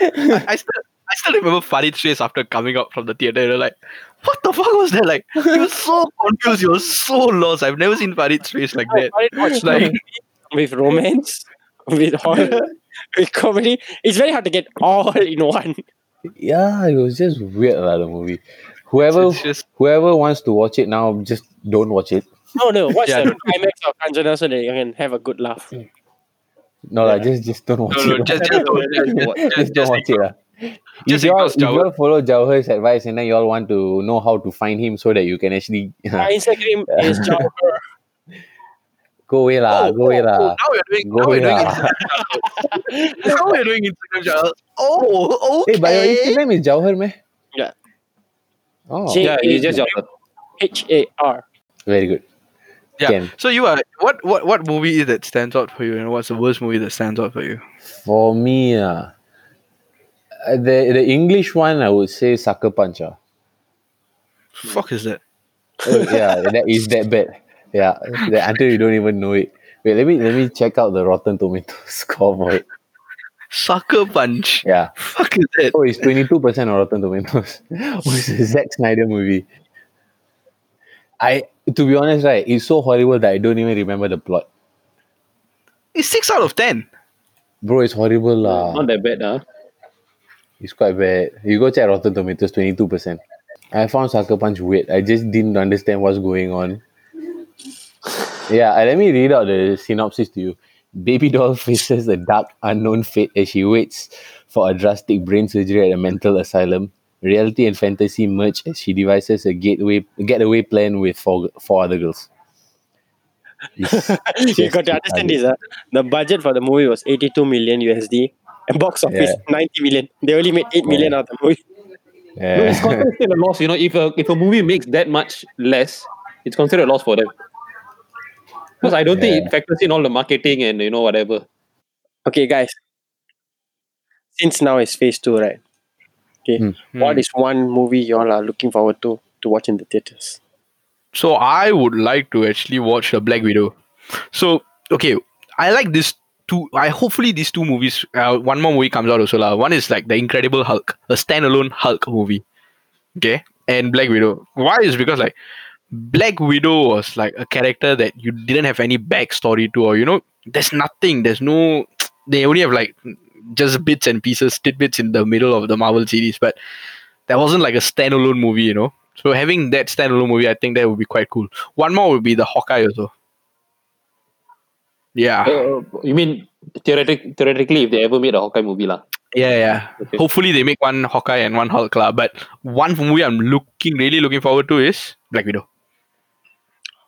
Speaker 2: I, I still I still remember Farid's face after coming out from the theater. You're like, what the fuck was that? Like, he was so confused. He was so lost. I've never seen Farid's face like that.
Speaker 5: Farid watched
Speaker 2: Like,
Speaker 5: with romance, with horror. with comedy. It's very hard to get all in one.
Speaker 3: Yeah, it was just weird, lah, the movie. Whoever
Speaker 2: just
Speaker 3: whoever wants to watch it now, just don't watch it.
Speaker 5: No, no, watch
Speaker 2: Yeah.
Speaker 5: the climax of Kanjana so that you can have a good laugh.
Speaker 3: No, lah, just just don't watch
Speaker 2: no,
Speaker 3: it.
Speaker 2: no, just, just, don't, just,
Speaker 3: just,
Speaker 2: just,
Speaker 3: don't watch it. lah.
Speaker 2: Just
Speaker 3: if you all if you all follow Jawhar's advice and then you all want to know how to find him so that you can actually
Speaker 5: My Instagram is Jawar.
Speaker 3: go away lah,
Speaker 2: Oh,
Speaker 3: go away
Speaker 2: oh,
Speaker 3: lah.
Speaker 2: oh, now we're doing,
Speaker 3: Go
Speaker 2: now we're
Speaker 3: away
Speaker 2: doing
Speaker 3: lah.
Speaker 2: Instagram. now we're doing Instagram channel. Oh, okay.
Speaker 3: Hey, but your Instagram is Jawhar, meh?
Speaker 5: Yeah.
Speaker 3: Oh,
Speaker 5: J-
Speaker 4: Yeah, it's just your
Speaker 5: H A R.
Speaker 3: very good.
Speaker 2: Yeah.
Speaker 3: Can.
Speaker 2: So you are what what what movie is that stands out for you, and what's the worst movie that stands out for you?
Speaker 3: For me, uh, the the English one, I would say Sucker Punch. ah.
Speaker 2: Fuck is that?
Speaker 3: Oh, yeah, that is that bad. Yeah, that, until you don't even know it. Wait, let me let me check out the Rotten Tomatoes score for it.
Speaker 2: Sucker Punch.
Speaker 3: Yeah.
Speaker 2: Fuck is that?
Speaker 3: Oh, it's twenty two percent on Rotten Tomatoes. oh, it's a Zack Snyder movie. I to be honest, right, it's so horrible that I don't even remember the plot.
Speaker 2: It's six out of ten.
Speaker 3: Bro, it's horrible lah.
Speaker 4: Not that bad, huh?
Speaker 3: It's quite bad. You go check Rotten Tomatoes, twenty two percent. I found Sucker Punch weird. I just didn't understand what's going on. Yeah, let me read out the synopsis to you. Baby doll faces a dark, unknown fate as she waits for a drastic brain surgery at a mental asylum. Reality and fantasy merge as she devises a gateway getaway plan with four, four other girls.
Speaker 5: You got to understand this. Uh, the budget for the movie was 82 million USD. And box office
Speaker 3: Yeah.
Speaker 5: 90 million. They only made 8 million out of the movie.
Speaker 4: No, it's
Speaker 3: Yeah.
Speaker 4: considered a loss. You know, if a if a movie makes that much less, it's considered a loss for them. Because I don't think
Speaker 3: Yeah.
Speaker 4: it factors in all the marketing and you know whatever.
Speaker 5: Okay, guys. Since now it's phase two, right? Okay.
Speaker 3: Hmm.
Speaker 5: What is one movie you all are looking forward to to watch in the theaters?
Speaker 2: So I would like to actually watch the Black Widow. So okay, I like this two. I hopefully these two movies. Uh, one more movie comes out also lah. One is like the Incredible Hulk, a standalone Hulk movie. Okay, and Black Widow. Why is because like Black Widow was like a character that you didn't have any backstory to, or you know, there's nothing. There's no. They only have like just bits and pieces, tidbits in the middle of the Marvel series, but that wasn't like a standalone movie, you know. So having that standalone movie, I think that would be quite cool. One more would be the Hawkeye also. Yeah,
Speaker 4: Uh, you mean theoretic, theoretically, if they ever made a Hawkeye movie, lah.
Speaker 2: yeah, yeah.
Speaker 4: Okay.
Speaker 2: Hopefully they make one Hawkeye and one Hulk lah. But one movie I'm looking really looking forward to is Black Widow.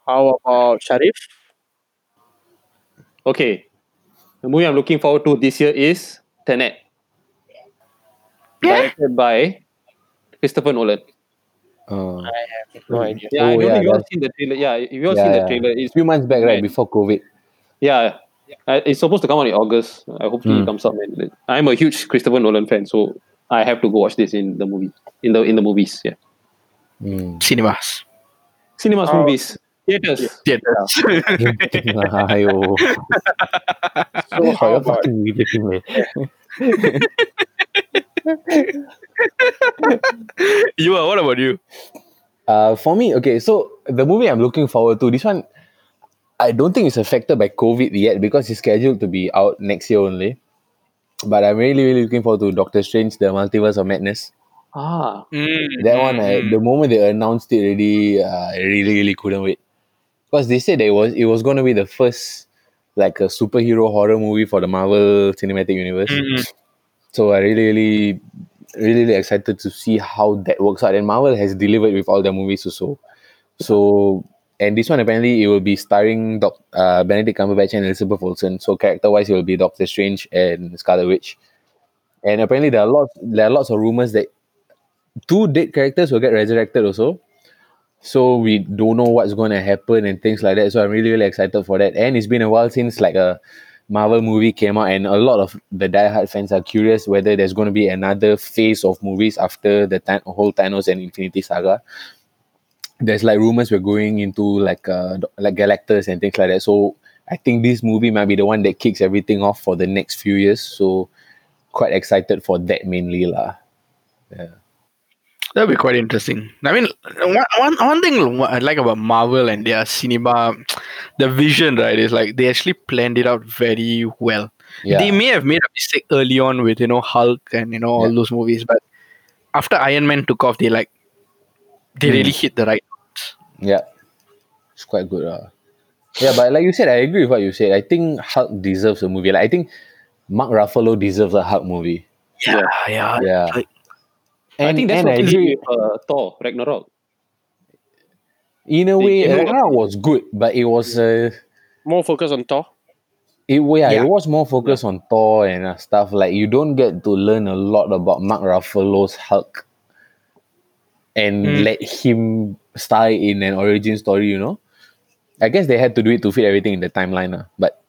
Speaker 5: How about Sharif?
Speaker 4: Okay. The movie I'm looking forward to this year is Tenet.
Speaker 2: Yeah.
Speaker 4: Directed by Christopher Nolan.
Speaker 3: Uh,
Speaker 5: No idea.
Speaker 4: Yeah,
Speaker 3: Oh,
Speaker 4: I don't
Speaker 3: yeah,
Speaker 4: think you all seen the trailer. Yeah, if you all
Speaker 3: Yeah,
Speaker 4: seen the
Speaker 3: yeah.
Speaker 4: trailer,
Speaker 3: a
Speaker 4: it's
Speaker 3: few months back, right,
Speaker 4: Right.
Speaker 3: before COVID.
Speaker 4: Yeah, uh, it's supposed to come out in August. I hope
Speaker 3: Mm.
Speaker 4: it comes out. Man. I'm a huge Christopher Nolan fan, so I have to go watch this in the movie in the in the movies. Yeah,
Speaker 3: Mm.
Speaker 2: Cinemas.
Speaker 4: cinemas,
Speaker 5: Oh.
Speaker 4: movies, theaters.
Speaker 2: Theaters.
Speaker 3: Ayo.
Speaker 5: So how
Speaker 3: You're
Speaker 5: about
Speaker 3: fucking irritating, man.
Speaker 2: you are. What about you?
Speaker 3: Uh, for me, okay, so the movie I'm looking forward to, this one, I don't think it's affected by COVID yet because it's scheduled to be out next year only. But I'm really, really looking forward to Doctor Strange, The Multiverse of Madness.
Speaker 4: Ah,
Speaker 3: That one, I,
Speaker 2: Mm.
Speaker 3: the moment they announced it already, uh, I really, really couldn't wait. Because they said that it was, it was going to be the first, like, a superhero horror movie for the Marvel Cinematic Universe.
Speaker 2: Mm.
Speaker 3: So I really, really, really, really excited to see how that works out. And Marvel has delivered with all their movies also. So and this one apparently it will be starring Doc, uh, Benedict Cumberbatch and Elizabeth Olsen. So character wise, it will be Doctor Strange and Scarlet Witch. And apparently there are lots there are lots of rumors that two dead characters will get resurrected also. So we don't know what's going to happen and things like that. So I'm really really excited for that. And it's been a while since like a Marvel movie came out, and a lot of the diehard fans are curious whether there's going to be another phase of movies after the whole Thanos and Infinity Saga. There's like rumors we're going into like uh like Galactus and things like that. So I think this movie might be the one that kicks everything off for the next few years. So quite excited for that mainly lah.
Speaker 2: Yeah. That'll be quite interesting. I mean, one, one, one thing I like about Marvel and their cinema, the vision, right, is like they actually planned it out very well.
Speaker 3: Yeah.
Speaker 2: They may have made a mistake early on with you know Hulk and you know all
Speaker 3: Yeah.
Speaker 2: those movies, but after Iron Man took off, they like they
Speaker 3: Hmm.
Speaker 2: really hit the right.
Speaker 3: Yeah. It's quite good. Uh. Yeah, but like you said, I agree with what you said. I think Hulk deserves a movie. Like I think Mark Ruffalo deserves a Hulk movie.
Speaker 2: Yeah, yeah.
Speaker 3: Yeah.
Speaker 2: Like,
Speaker 3: And,
Speaker 4: I think that's what
Speaker 3: I
Speaker 4: they did
Speaker 3: agree.
Speaker 4: with uh, Thor Ragnarok.
Speaker 3: In a way,
Speaker 4: they know-
Speaker 3: Ragnarok was good, but it was uh,
Speaker 5: More focused on Thor.
Speaker 3: it yeah,
Speaker 2: Yeah.
Speaker 3: it was more focused on Thor and uh, stuff. Like you don't get to learn a lot about Mark Ruffalo's Hulk and
Speaker 2: Mm.
Speaker 3: let him star in an origin story. You know, I guess they had to do it to fit everything in the timeline. Uh, but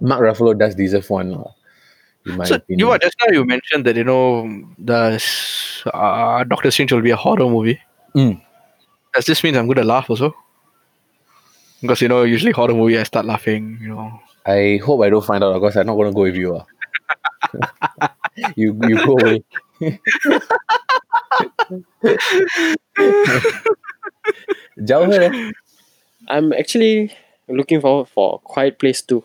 Speaker 3: Mark Ruffalo does deserve one. Uh,
Speaker 2: so
Speaker 3: opinion.
Speaker 2: you what? Just now you mentioned that you know the uh, Doctor Strange will be a horror movie.
Speaker 3: Mm.
Speaker 2: Does this mean I'm going to laugh also? Because you know usually horror movie I start laughing. You know.
Speaker 3: I hope I don't find out because I'm not gonna go with you. Uh. you you go away. Jauh eh?
Speaker 5: I'm actually looking forward for Quiet Place 2.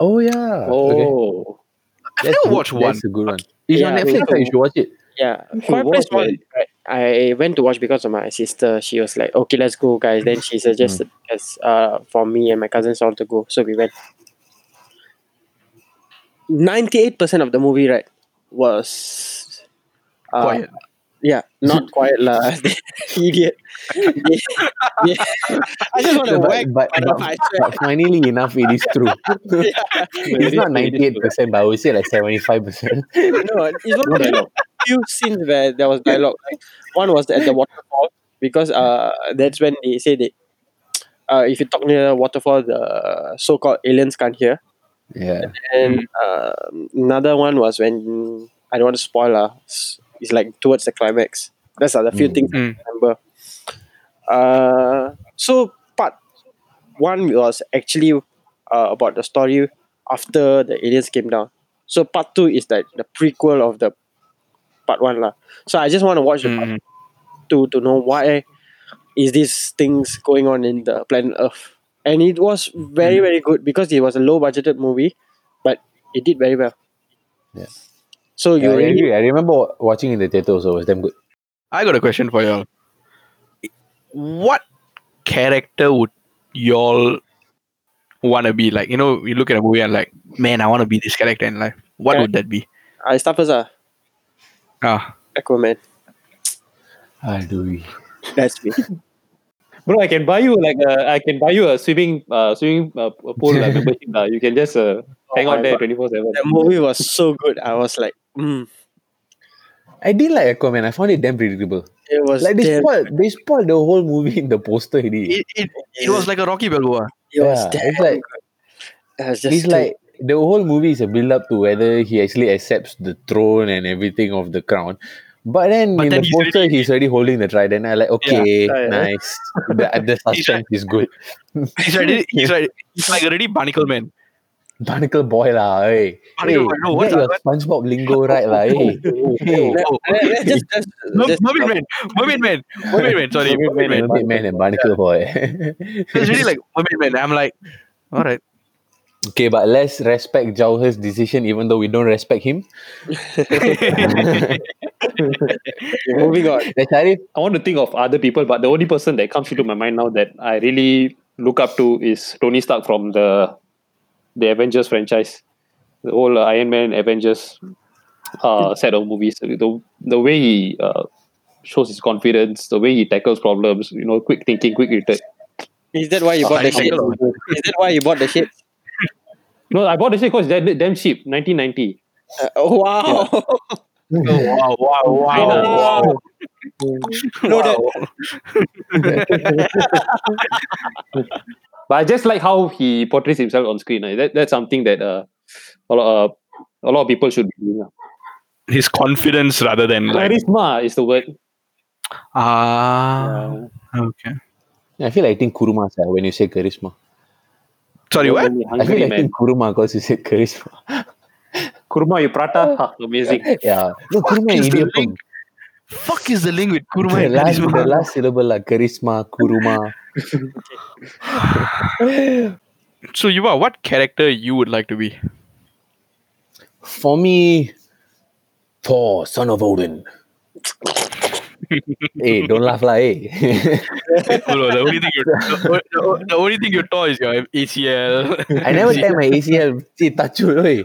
Speaker 3: Oh yeah. Okay.
Speaker 4: Oh,
Speaker 2: I've never watched one.
Speaker 3: That's a good one. It's on Netflix.
Speaker 5: so-
Speaker 3: right? You should watch it.
Speaker 5: Yeah, Quiet Place 1. Right, I went to watch because of my sister. She was like, okay, let's go, guys. Then she suggested as uh, for me and my cousins all to go. So we went. 98% of the movie, right, was. Uh,
Speaker 2: Quiet.
Speaker 5: Yeah, not quite lah. Idiot. Yeah, yeah. I just want to
Speaker 3: but,
Speaker 5: whack.
Speaker 3: but,
Speaker 5: but
Speaker 3: but, finally enough, it is true. it's not ninety eight percent, but I would say like seventy five percent.
Speaker 5: no, it's one of the few scenes where there was dialogue. Like, one was at the waterfall because uh that's when they say that uh if you talk near the waterfall, the so-called aliens can't hear.
Speaker 3: Yeah.
Speaker 5: And uh, another one was when I don't want to spoil lah. It's, it's like towards the climax. That's are the few
Speaker 3: Mm.
Speaker 5: things
Speaker 2: Mm.
Speaker 5: I remember. Uh, so part one was actually uh, about the story after the aliens came down. So part two is like the prequel of the part one lah. So I just want to watch the part
Speaker 2: Mm.
Speaker 5: two to know why is these things going on in the planet Earth. And it was very very good because it was a low budgeted movie, but it did very well.
Speaker 3: Yeah.
Speaker 5: So you
Speaker 3: I
Speaker 5: really
Speaker 3: agree. I remember watching in the theater also. It was damn good.
Speaker 2: I got a question for y'all. What character would y'all want to be? Like, you know, you look at a movie and like, man, I want to be this character in life. What
Speaker 5: Okay.
Speaker 2: would that be?
Speaker 5: I start first ah.
Speaker 2: Ah,
Speaker 5: Aquaman.
Speaker 3: I do.
Speaker 5: That's me.
Speaker 4: bro, I can buy you like a, I can buy you a swimming uh swimming uh, pool uh, membership. lah. You can just uh, hang
Speaker 5: my
Speaker 4: out there twenty four seven.
Speaker 5: The movie was so good. I was like, mm,
Speaker 3: I did like Aquaman. I found it damn predictable.
Speaker 5: it was
Speaker 3: Like they
Speaker 5: damn,
Speaker 3: spoiled, they spoiled the whole movie in the poster. Already.
Speaker 2: it, it, it was like a Rocky Balboa.
Speaker 5: it was
Speaker 3: Yeah,
Speaker 5: damn
Speaker 3: it's like-
Speaker 5: good. It was just
Speaker 3: it's like the whole movie is a build up to whether he actually accepts the throne and everything of the crown. But then
Speaker 2: But
Speaker 3: in
Speaker 2: then
Speaker 3: the
Speaker 2: he's
Speaker 3: poster, he's already holding the trident. I like, okay,
Speaker 5: Yeah.
Speaker 3: nice. The, the suspense is good.
Speaker 2: He's like, he's like, he's like already Barnacle Man.
Speaker 3: Barnacle boy lah, hey. Hey,
Speaker 2: Barnacle boy, no, what's
Speaker 3: get your
Speaker 2: that?
Speaker 3: SpongeBob lingo right lah, eh? oh, oh, oh, hey. hey.
Speaker 5: Let-
Speaker 2: Oh,
Speaker 5: let- let's just, just,
Speaker 2: Mer-
Speaker 5: just-
Speaker 2: Mermaid Man, Mermaid Man, Mermaid Man. Sorry, Mermaid Man.
Speaker 3: Mermaid Man and Barnacle boy.
Speaker 2: It's really like Mermaid Man. I'm like, all right.
Speaker 3: okay, but let's respect Jauher's decision even though we don't respect him.
Speaker 5: moving on.
Speaker 3: That's Arif.
Speaker 4: I want to think of other people, but the only person that comes into my mind now that I really look up to is Tony Stark from the the Avengers franchise, the whole uh, Iron Man Avengers uh, set of movies. The the way he uh, shows his confidence, the way he tackles problems, you know, quick thinking, quick return.
Speaker 5: Is that why you bought the shit? Is that why you bought the shit?
Speaker 4: No, I bought the shit because it's damn cheap, nineteen ninety.
Speaker 5: Uh, oh, wow.
Speaker 2: wow, wow, wow,
Speaker 4: Wow.
Speaker 2: wow.
Speaker 5: no, that,
Speaker 4: But I just like how he portrays himself on screen. uh. That, that's something that uh, a lot, uh, a lot of people should be doing. uh.
Speaker 2: His confidence rather than like,
Speaker 4: Charisma is the word.
Speaker 2: ah, okay.
Speaker 3: I feel like I think Kuruma sir, when you say charisma.
Speaker 2: Sorry, what?
Speaker 4: Hungry
Speaker 3: I feel like I think Kuruma because you said charisma.
Speaker 4: Kurma, you prata, amazing.
Speaker 3: Yeah. No, Kuruma
Speaker 2: is the
Speaker 3: idiom.
Speaker 2: link? Fuck is the link with Kurma
Speaker 3: The
Speaker 2: and
Speaker 3: last, the last syllable like charisma, Kuruma.
Speaker 2: So you are what character you would like to be?
Speaker 3: For me, Thor, son of Odin. hey, don't laugh lah, hey.
Speaker 2: Bro, the only thing you the, the, the only thing you tore is your ACL.
Speaker 3: I never tear my ACL. See, touch you, oi.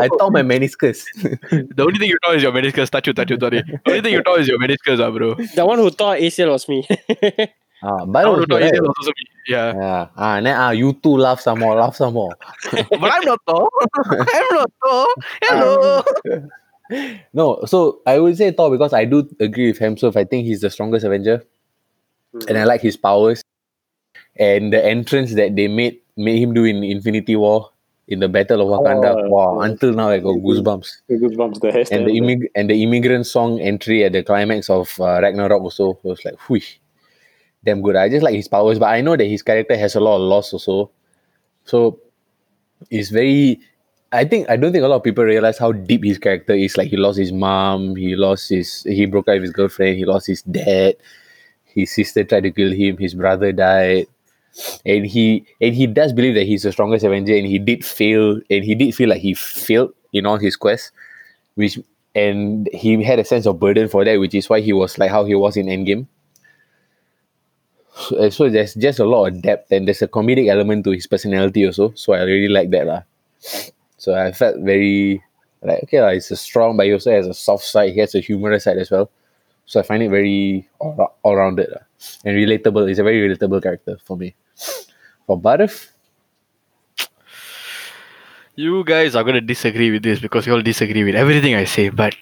Speaker 3: I tore my meniscus.
Speaker 2: The only thing you tore is your meniscus. Touch you, touch you, sorry. The only thing you tore is your meniscus, ah, bro.
Speaker 5: The one who tore ACL was me.
Speaker 3: ah, but
Speaker 2: I
Speaker 3: also,
Speaker 2: want to tore
Speaker 3: right?
Speaker 2: Also me. Yeah.
Speaker 3: Yeah. Ah, then, ah, you two laugh some more, laugh some more.
Speaker 2: but I'm not Thor. I'm not Thor. Hello.
Speaker 3: No, so I would say Thor because I do agree with Hemsworth. I think he's the strongest Avenger, and I like his powers and the entrance that they made made him do in Infinity War in the Battle of Wakanda.
Speaker 4: Oh,
Speaker 3: wow!
Speaker 4: yes.
Speaker 3: Until now, I got goosebumps.
Speaker 4: Goosebumps, the.
Speaker 3: And the immig- and the immigrant song entry at the climax of uh, Ragnarok also was like, whew, damn good. I just like his powers, but I know that his character has a lot of loss also. So it's very. I think I don't think a lot of people realize how deep his character is. Like he lost his mom, he lost his he broke up with his girlfriend, he lost his dad, his sister tried to kill him, his brother died. And he and he does believe that he's the strongest Avenger and he did fail and he did feel like he failed in all his quests. Which and he had a sense of burden for that, which is why he was like how he was in Endgame. So, eh, so there's just a lot of depth and there's a comedic element to his personality also. So I really like that. lah. So I felt very like okay, lah, he's a strong, but he also has a soft side. He has a humorous side as well. So I find it very all, all rounded lah. and relatable. It's a very relatable character for me. For Bharat,
Speaker 2: You guys are gonna disagree with this because you all disagree with everything I say, but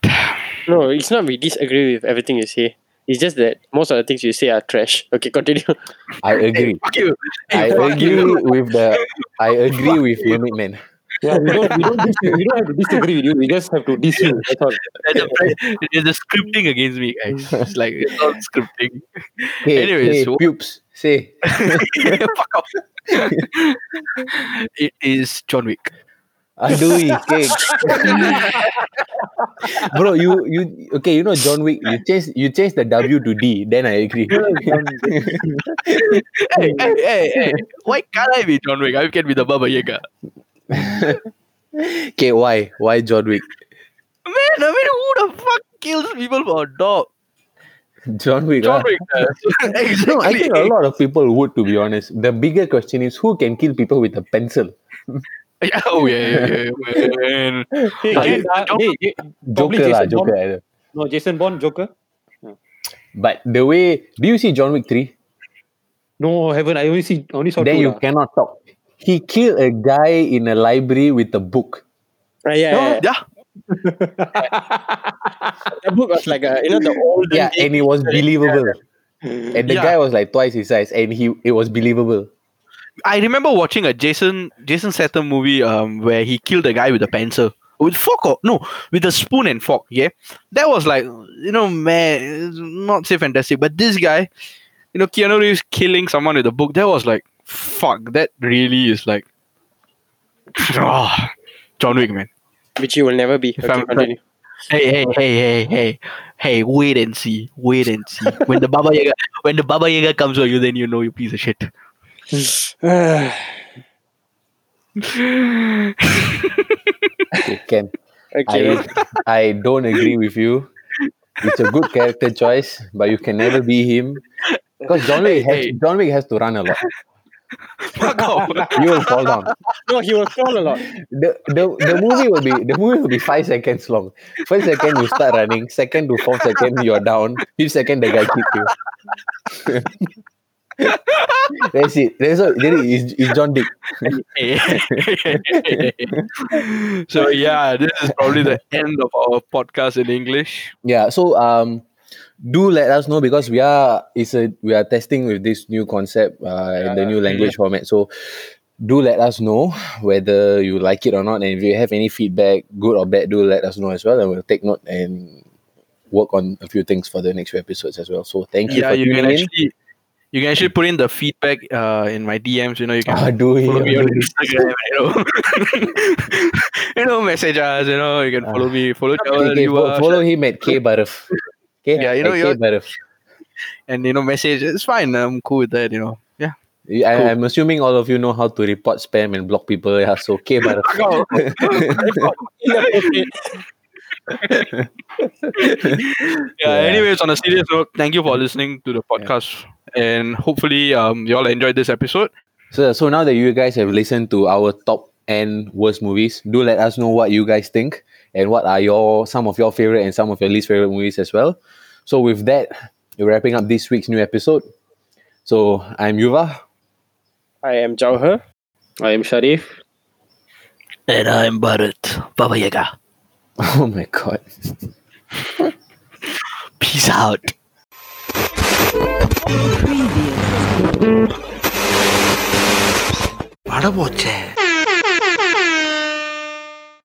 Speaker 5: no, it's not we disagree with everything you say. It's just that most of the things you say are trash. Okay, continue.
Speaker 3: I agree.
Speaker 2: fuck you.
Speaker 3: I
Speaker 2: fuck
Speaker 3: agree
Speaker 2: you.
Speaker 3: with the. I agree with Mermaid Man.
Speaker 4: yeah, we don't, we, don't dis- we don't have to disagree with you. We just have to diss you. That's all.
Speaker 2: There's a, scripting against me, guys. It's like it's all scripting.
Speaker 3: Hey,
Speaker 2: Anyways,
Speaker 3: hey,
Speaker 2: so-
Speaker 3: pubes, say.
Speaker 2: Fuck off. it is John Wick.
Speaker 3: Adui, cake. Bro, you you okay? You know John Wick. You change you change the W to D. Then I agree.
Speaker 2: Hey, hey, hey, hey. Why can't I be John Wick? I can be the Baba Yaga.
Speaker 3: okay, why why John Wick?
Speaker 2: Man, I mean, who the fuck kills people for a dog?
Speaker 3: John Wick.
Speaker 2: John
Speaker 3: ah.
Speaker 2: Wick does. exactly.
Speaker 3: No, I think a lot of people would. To be honest, the bigger question is who can kill people with a pencil.
Speaker 2: Yeah, oh yeah, yeah, yeah, man.
Speaker 4: Hey, hey,
Speaker 2: you-
Speaker 4: uh, hey, hey, probably
Speaker 3: Joker lah, Joker.
Speaker 4: Bond.
Speaker 3: either.
Speaker 4: No, Jason Bond, Joker.
Speaker 3: But the way, do you see John Wick three?
Speaker 4: No, haven't. I only see, only saw
Speaker 3: then
Speaker 4: two.
Speaker 3: you
Speaker 4: lah.
Speaker 3: cannot talk. He killed a guy in a library with a book.
Speaker 5: Uh, yeah, yeah, yeah.
Speaker 2: Yeah,
Speaker 5: That book was like a, you know the olden
Speaker 3: Yeah, and it was believable. And the
Speaker 2: Yeah.
Speaker 3: guy was like twice his size, and he it was believable.
Speaker 2: I remember watching a Jason Jason Statham movie um where he killed a guy with a pencil with fork or no with a spoon and fork. Yeah, that was like you know man, not say fantastic, but this guy, you know, Keanu Reeves killing someone with a book. That was like fuck. That really is like, ah, John Wick man.
Speaker 5: which you will never be.
Speaker 2: If
Speaker 5: Okay, continue.
Speaker 2: Hey, hey, hey, hey, hey, hey! Wait and see. Wait and see. When the Baba Yaga, when the Baba Yaga comes for you, then you know you piece of shit.
Speaker 3: Okay, Ken,
Speaker 5: okay.
Speaker 3: I I don't agree with you. It's a good character choice, but you can never be him. Because John Wick has
Speaker 2: Hey.
Speaker 3: John Wick has to run a lot.
Speaker 2: Fuck off.
Speaker 3: You will fall down.
Speaker 5: no, he will fall a lot.
Speaker 3: The, the the movie will be the movie will be five seconds long. First second you start running, second to fourth second you're down, fifth second the guy kick you. That's it. That's all. That is, is John Dick.
Speaker 2: so yeah, this is probably the end of our podcast in English.
Speaker 3: Yeah. So um, do let us know because we are it's a we are testing with this new concept uh, and the new language format. So do let us know whether you like it or not, and if you have any feedback, good or bad, do let us know as well, and we'll take note and work on a few things for the next few episodes as well. So thank you
Speaker 2: Yeah,
Speaker 3: for
Speaker 2: you can
Speaker 3: in.
Speaker 2: actually you can actually put in the feedback uh, in my DMs. You know, you can
Speaker 3: Ah, do it.
Speaker 2: follow me on
Speaker 3: it.
Speaker 2: Instagram. You know, you know, message us. You know, you can follow me, follow
Speaker 3: Okay, okay,
Speaker 2: you
Speaker 3: follow him at K Barif. Okay,
Speaker 2: Yeah, you know,
Speaker 3: at K
Speaker 2: you're-
Speaker 3: Barif.
Speaker 2: and you know, message. It's fine. I'm cool with that. You know, yeah.
Speaker 3: I, I'm assuming all of you know how to report spam and block people. Yeah, so okay, but
Speaker 2: yeah, anyways on a serious note thank you for listening to the podcast and hopefully um you all enjoyed this episode
Speaker 3: So, so now that you guys have listened to our top and worst movies, do let us know what you guys think and what are your some of your favorite and some of your least favorite movies as well. So with that, we're wrapping up this week's new episode. So I'm Yuva.
Speaker 5: I am Jauher.
Speaker 4: I am Sharif.
Speaker 1: And I'm Bharat. Baba Yaga.
Speaker 3: Oh my god.
Speaker 1: Peace out. பட போச்சே